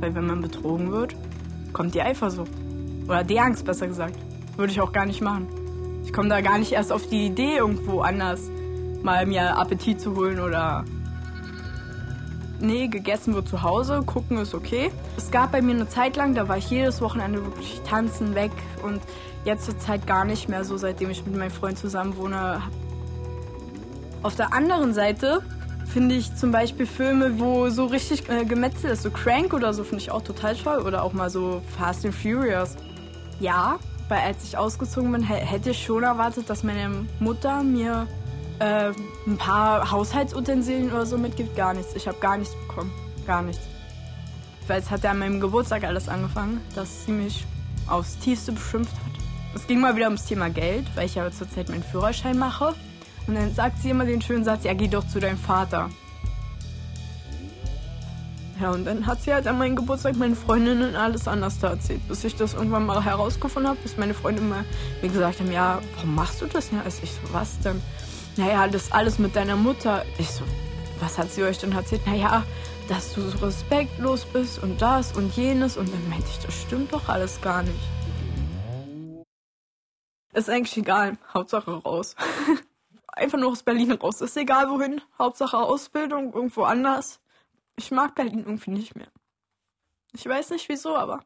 Weil wenn man betrogen wird, kommt die Eifersucht. Oder die Angst, besser gesagt. Würde ich auch gar nicht machen. Ich komme da gar nicht erst auf die Idee, irgendwo anders mal mir Appetit zu holen oder. Nee, gegessen wird zu Hause, gucken ist okay. Es gab bei mir eine Zeit lang, da war ich jedes Wochenende wirklich tanzen weg und jetzt zur Zeit gar nicht mehr so, seitdem ich mit meinem Freund zusammen wohne. Auf der anderen Seite finde ich zum Beispiel Filme, wo so richtig äh, gemetzelt ist, so Crank oder so, finde ich auch total toll. Oder auch mal so Fast and Furious. Ja, weil als ich ausgezogen bin, hätte ich schon erwartet, dass meine Mutter mir äh, ein paar Haushaltsutensilien oder so mitgibt. Gar nichts. Ich habe gar nichts bekommen. Gar nichts. Weil es hat ja an meinem Geburtstag alles angefangen, dass sie mich aufs Tiefste beschimpft hat. Es ging mal wieder ums Thema Geld, weil ich ja zurzeit meinen Führerschein mache. Und dann sagt sie immer den schönen Satz, ja, geh doch zu deinem Vater. Ja, und dann hat sie halt an meinem Geburtstag meinen Freundinnen alles anders da erzählt, bis ich das irgendwann mal herausgefunden habe, bis meine Freundinnen mal mir gesagt haben, ja, warum machst du das? Ja, also ich so, was denn? Naja, das alles mit deiner Mutter. Ich so, was hat sie euch denn erzählt? Naja, dass du so respektlos bist und das und jenes. Und dann meinte ich, das stimmt doch alles gar nicht. Ist eigentlich egal. Hauptsache raus. *laughs* Einfach nur aus Berlin raus. Ist egal wohin. Hauptsache Ausbildung irgendwo anders. Ich mag Berlin irgendwie nicht mehr. Ich weiß nicht wieso, aber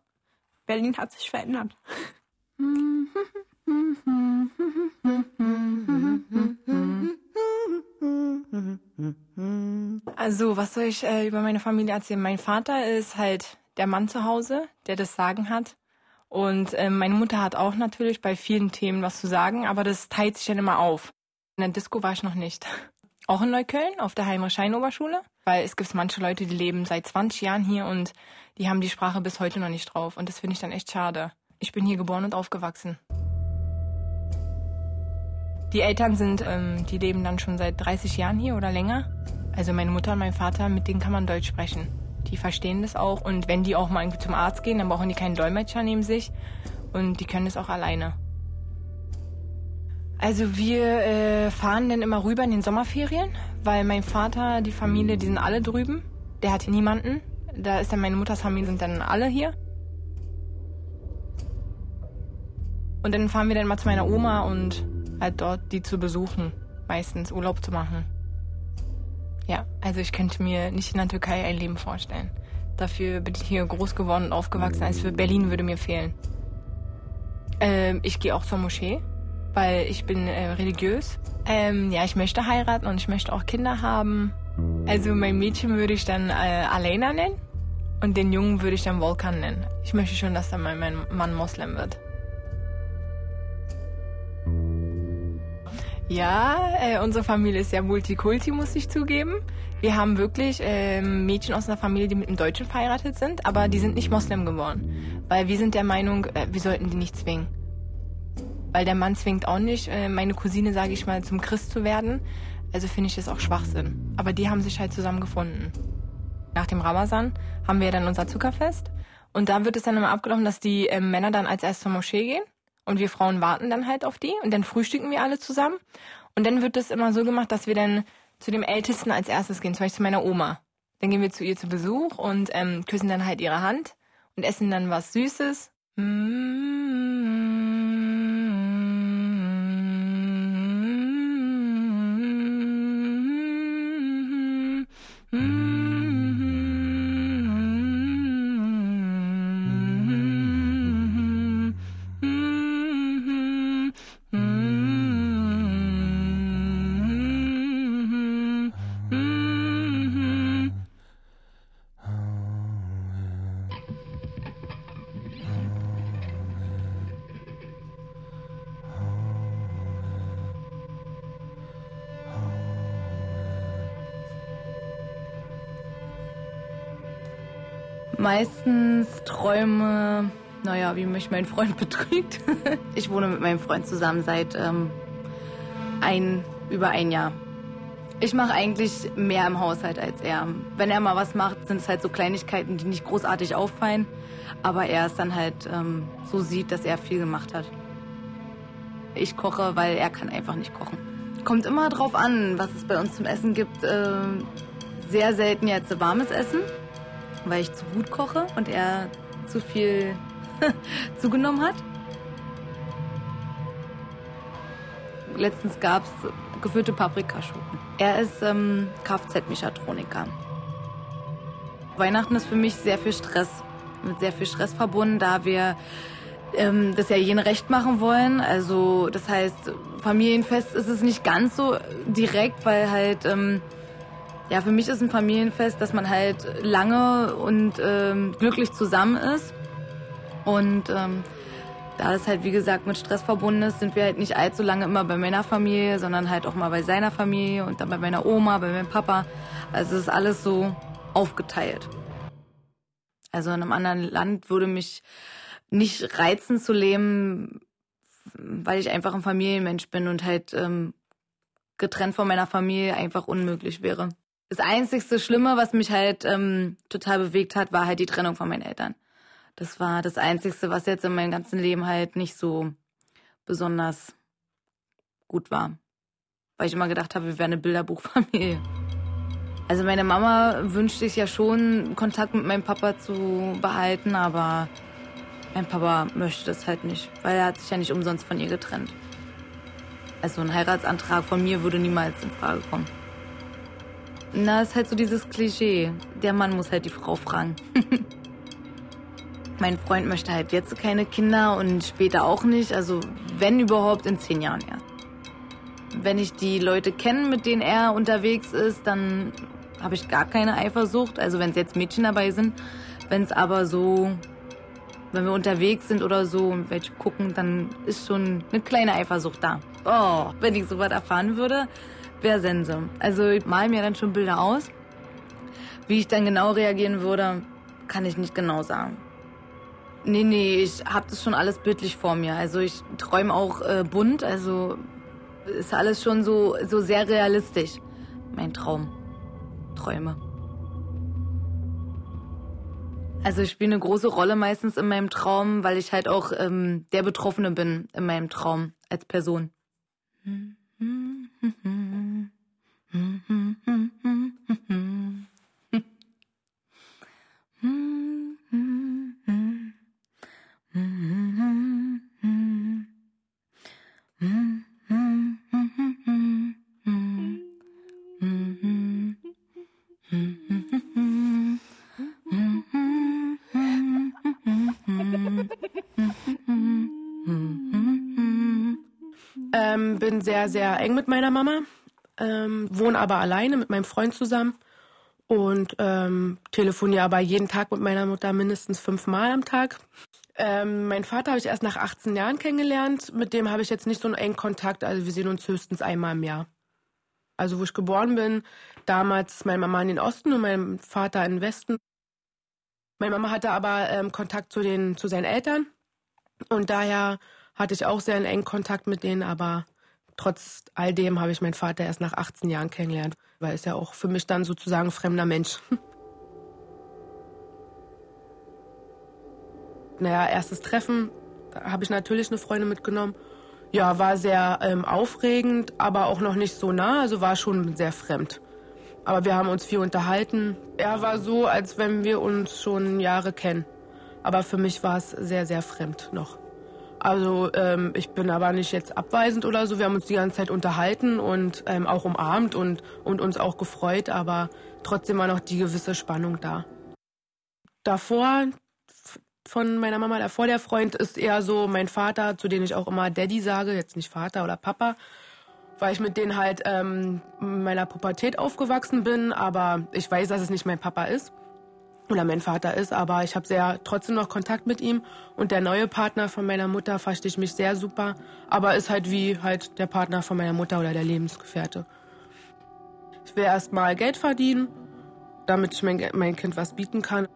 Berlin hat sich verändert. *laughs* Also, was soll ich äh, über meine Familie erzählen? Mein Vater ist halt der Mann zu Hause, der das Sagen hat. Und äh, meine Mutter hat auch natürlich bei vielen Themen was zu sagen, aber das teilt sich dann immer auf. In der Disco war ich noch nicht. *laughs* Auch in Neukölln auf der Heinrich-Schein-Oberschule, weil es gibt manche Leute, die leben seit 20 Jahren hier und die haben die Sprache bis heute noch nicht drauf. Und das finde ich dann echt schade. Ich bin hier geboren und aufgewachsen. Die Eltern sind, ähm, die leben dann schon seit 30 Jahren hier oder länger. Also meine Mutter und mein Vater, mit denen kann man Deutsch sprechen. Die verstehen das auch und wenn die auch mal zum Arzt gehen, dann brauchen die keinen Dolmetscher neben sich und die können das auch alleine. Also wir äh, fahren dann immer rüber in den Sommerferien, weil mein Vater, die Familie, die sind alle drüben. Der hat hier niemanden. Da ist dann meine Mutters Familie, sind dann alle hier. Und dann fahren wir dann mal zu meiner Oma und halt dort die zu besuchen, meistens Urlaub zu machen. Ja, also ich könnte mir nicht in der Türkei ein Leben vorstellen. Dafür bin ich hier groß geworden und aufgewachsen, als für Berlin würde mir fehlen. Ähm, ich gehe auch zur Moschee, weil ich bin äh, religiös. Ähm, ja, ich möchte heiraten und ich möchte auch Kinder haben. Also mein Mädchen würde ich dann äh, Alena nennen und den Jungen würde ich dann Volkan nennen. Ich möchte schon, dass dann mein Mann Moslem wird. Ja, äh, unsere Familie ist sehr multikulti, muss ich zugeben. Wir haben wirklich äh, Mädchen aus einer Familie, die mit einem Deutschen verheiratet sind, aber die sind nicht Moslem geworden. Weil wir sind der Meinung, äh, wir sollten die nicht zwingen. Weil der Mann zwingt auch nicht, äh, meine Cousine, sage ich mal, zum Christ zu werden. Also finde ich das auch Schwachsinn. Aber die haben sich halt zusammengefunden. Nach dem Ramazan haben wir dann unser Zuckerfest. Und da wird es dann immer abgelaufen, dass die äh, Männer dann als erstes zur Moschee gehen und wir Frauen warten dann halt auf die und dann frühstücken wir alle zusammen. Und dann wird es immer so gemacht, dass wir dann zu dem Ältesten als erstes gehen, zum Beispiel zu meiner Oma. Dann gehen wir zu ihr zu Besuch und ähm, küssen dann halt ihre Hand und essen dann was Süßes. Mm -hmm. Meistens Träume, naja, wie mich mein Freund *laughs* betrügt. ich wohne mit meinem Freund zusammen seit ähm, ein, über ein Jahr. Ich mache eigentlich mehr im Haushalt als er. Wenn er mal was macht, sind es halt so Kleinigkeiten, die nicht großartig auffallen. Aber er es dann halt ähm, so sieht, dass er viel gemacht hat. Ich koche, weil er kann einfach nicht kochen. Kommt immer drauf an, was es bei uns zum Essen gibt. Äh, sehr selten jetzt warmes Essen weil ich zu gut koche und er zu viel *laughs* zugenommen hat. Letztens gab es gefüllte Paprikaschoten. Er ist ähm, Kfz-Mechatroniker. Weihnachten ist für mich sehr viel Stress, mit sehr viel Stress verbunden, da wir ähm, das ja jene recht machen wollen. Also das heißt, Familienfest ist es nicht ganz so direkt, weil halt ähm, ja für mich ist ein Familienfest, dass man halt lange und ähm, glücklich zusammen ist und ähm, da es halt wie gesagt mit Stress verbunden ist, sind wir halt nicht allzu lange immer bei meiner Familie, sondern halt auch mal bei seiner Familie und dann bei meiner Oma, bei meinem Papa. Also es ist alles so aufgeteilt. Also in einem anderen Land würde mich nicht reizen zu leben, weil ich einfach ein Familienmensch bin und halt ähm, getrennt von meiner Familie einfach unmöglich wäre. Das einzigste Schlimme, was mich halt ähm, total bewegt hat, war halt die Trennung von meinen Eltern. Das war das Einzigste, was jetzt in meinem ganzen Leben halt nicht so besonders gut war. Weil ich immer gedacht habe, wir wären eine Bilderbuchfamilie. Also meine Mama wünscht sich ja schon, Kontakt mit meinem Papa zu behalten, aber mein Papa möchte das halt nicht, weil er hat sich ja nicht umsonst von ihr getrennt. Also ein Heiratsantrag von mir würde niemals in Frage kommen. Na, ist halt so dieses Klischee. Der Mann muss halt die Frau fragen. *laughs* mein Freund möchte halt jetzt keine Kinder und später auch nicht. Also wenn überhaupt in zehn Jahren erst. Wenn ich die Leute kenne, mit denen er unterwegs ist, dann habe ich gar keine Eifersucht. Also wenn es jetzt Mädchen dabei sind. Wenn es aber so wenn wir unterwegs sind oder so und welche gucken, dann ist schon eine kleine Eifersucht da. Oh, wenn ich sowas erfahren würde, wäre Sense. Also ich mal mir dann schon Bilder aus. Wie ich dann genau reagieren würde, kann ich nicht genau sagen. Nee, nee, ich habe das schon alles bildlich vor mir. Also ich träume auch äh, bunt, also ist alles schon so, so sehr realistisch. Mein Traum. Träume. Also ich spiele eine große Rolle meistens in meinem Traum, weil ich halt auch ähm, der Betroffene bin in meinem Traum als Person. Ähm, sehr, sehr eng mit meiner Mama, ähm, wohne aber alleine mit meinem Freund zusammen und ähm, telefoniere aber jeden Tag mit meiner Mutter mindestens fünfmal am Tag. Ähm, mein Vater habe ich erst nach 18 Jahren kennengelernt. Mit dem habe ich jetzt nicht so einen engen Kontakt. Also wir sehen uns höchstens einmal im Jahr. Also wo ich geboren bin, damals meine Mama in den Osten und mein Vater in den Westen. Meine Mama hatte aber ähm, Kontakt zu, den, zu seinen Eltern. Und daher hatte ich auch sehr einen engen Kontakt mit denen, aber trotz all dem habe ich meinen Vater erst nach 18 Jahren kennengelernt, weil er ist ja auch für mich dann sozusagen fremder Mensch. *laughs* naja, erstes Treffen, habe ich natürlich eine Freundin mitgenommen. Ja, war sehr ähm, aufregend, aber auch noch nicht so nah, also war schon sehr fremd. Aber wir haben uns viel unterhalten. Er war so, als wenn wir uns schon Jahre kennen. Aber für mich war es sehr, sehr fremd noch. Also ähm, ich bin aber nicht jetzt abweisend oder so. Wir haben uns die ganze Zeit unterhalten und ähm, auch umarmt und, und uns auch gefreut, aber trotzdem war noch die gewisse Spannung da. Davor von meiner Mama, davor der Freund ist eher so mein Vater, zu dem ich auch immer Daddy sage, jetzt nicht Vater oder Papa, weil ich mit denen halt ähm, in meiner Pubertät aufgewachsen bin, aber ich weiß, dass es nicht mein Papa ist oder mein Vater ist, aber ich habe sehr trotzdem noch Kontakt mit ihm und der neue Partner von meiner Mutter verstehe ich mich sehr super, aber ist halt wie halt der Partner von meiner Mutter oder der Lebensgefährte. Ich will erst mal Geld verdienen, damit ich mein, mein Kind was bieten kann.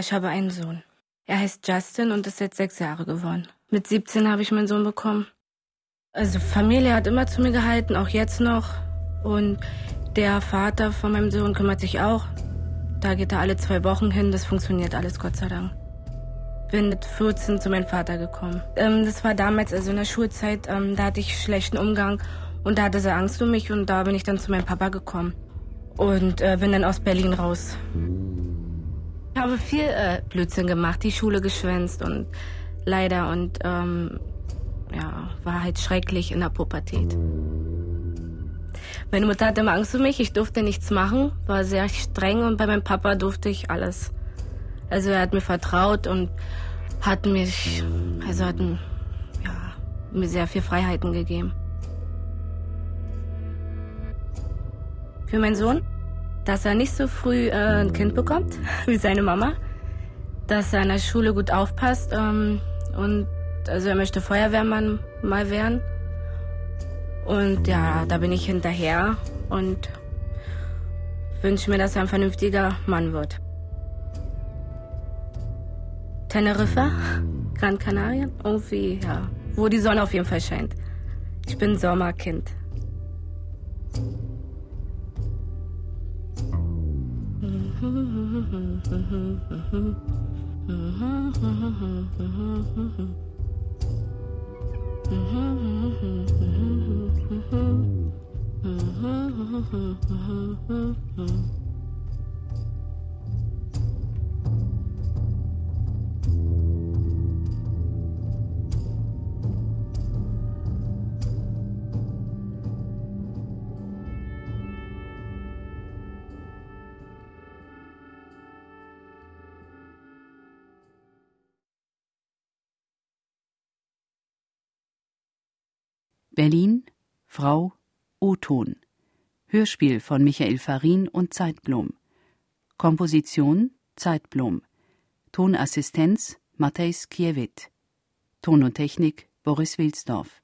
Ich habe einen Sohn. Er heißt Justin und ist jetzt sechs Jahre geworden. Mit 17 habe ich meinen Sohn bekommen. Also Familie hat immer zu mir gehalten, auch jetzt noch. Und der Vater von meinem Sohn kümmert sich auch. Da geht er alle zwei Wochen hin. Das funktioniert alles, Gott sei Dank. Bin mit 14 zu meinem Vater gekommen. Ähm, das war damals, also in der Schulzeit, ähm, da hatte ich schlechten Umgang und da hatte sie Angst um mich und da bin ich dann zu meinem Papa gekommen. Und äh, bin dann aus Berlin raus. Ich habe viel äh, Blödsinn gemacht, die Schule geschwänzt und leider und ähm, ja, war halt schrecklich in der Pubertät. Meine Mutter hatte immer Angst um mich, ich durfte nichts machen, war sehr streng und bei meinem Papa durfte ich alles. Also er hat mir vertraut und hat mich, also hat ja, mir sehr viel Freiheiten gegeben. Für meinen Sohn, dass er nicht so früh äh, ein Kind bekommt *laughs* wie seine Mama, dass er an der Schule gut aufpasst ähm, und also er möchte Feuerwehrmann mal werden. Und ja, da bin ich hinterher und wünsche mir, dass er ein vernünftiger Mann wird. Teneriffa, *laughs* Gran Canaria, irgendwie, ja, wo die Sonne auf jeden Fall scheint. Ich bin Sommerkind. Mm-hmm. *laughs* Berlin Frau O-Ton. Hörspiel von Michael Farin und Zeitblom Komposition Zeitblom Tonassistenz Matthijs Kiewit. Ton und Technik Boris Wilsdorf.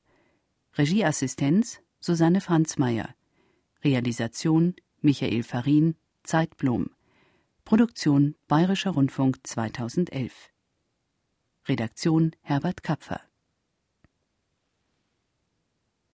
Regieassistenz Susanne Franzmeier. Realisation Michael Farin Zeitblom Produktion Bayerischer Rundfunk 2011 Redaktion Herbert Kapfer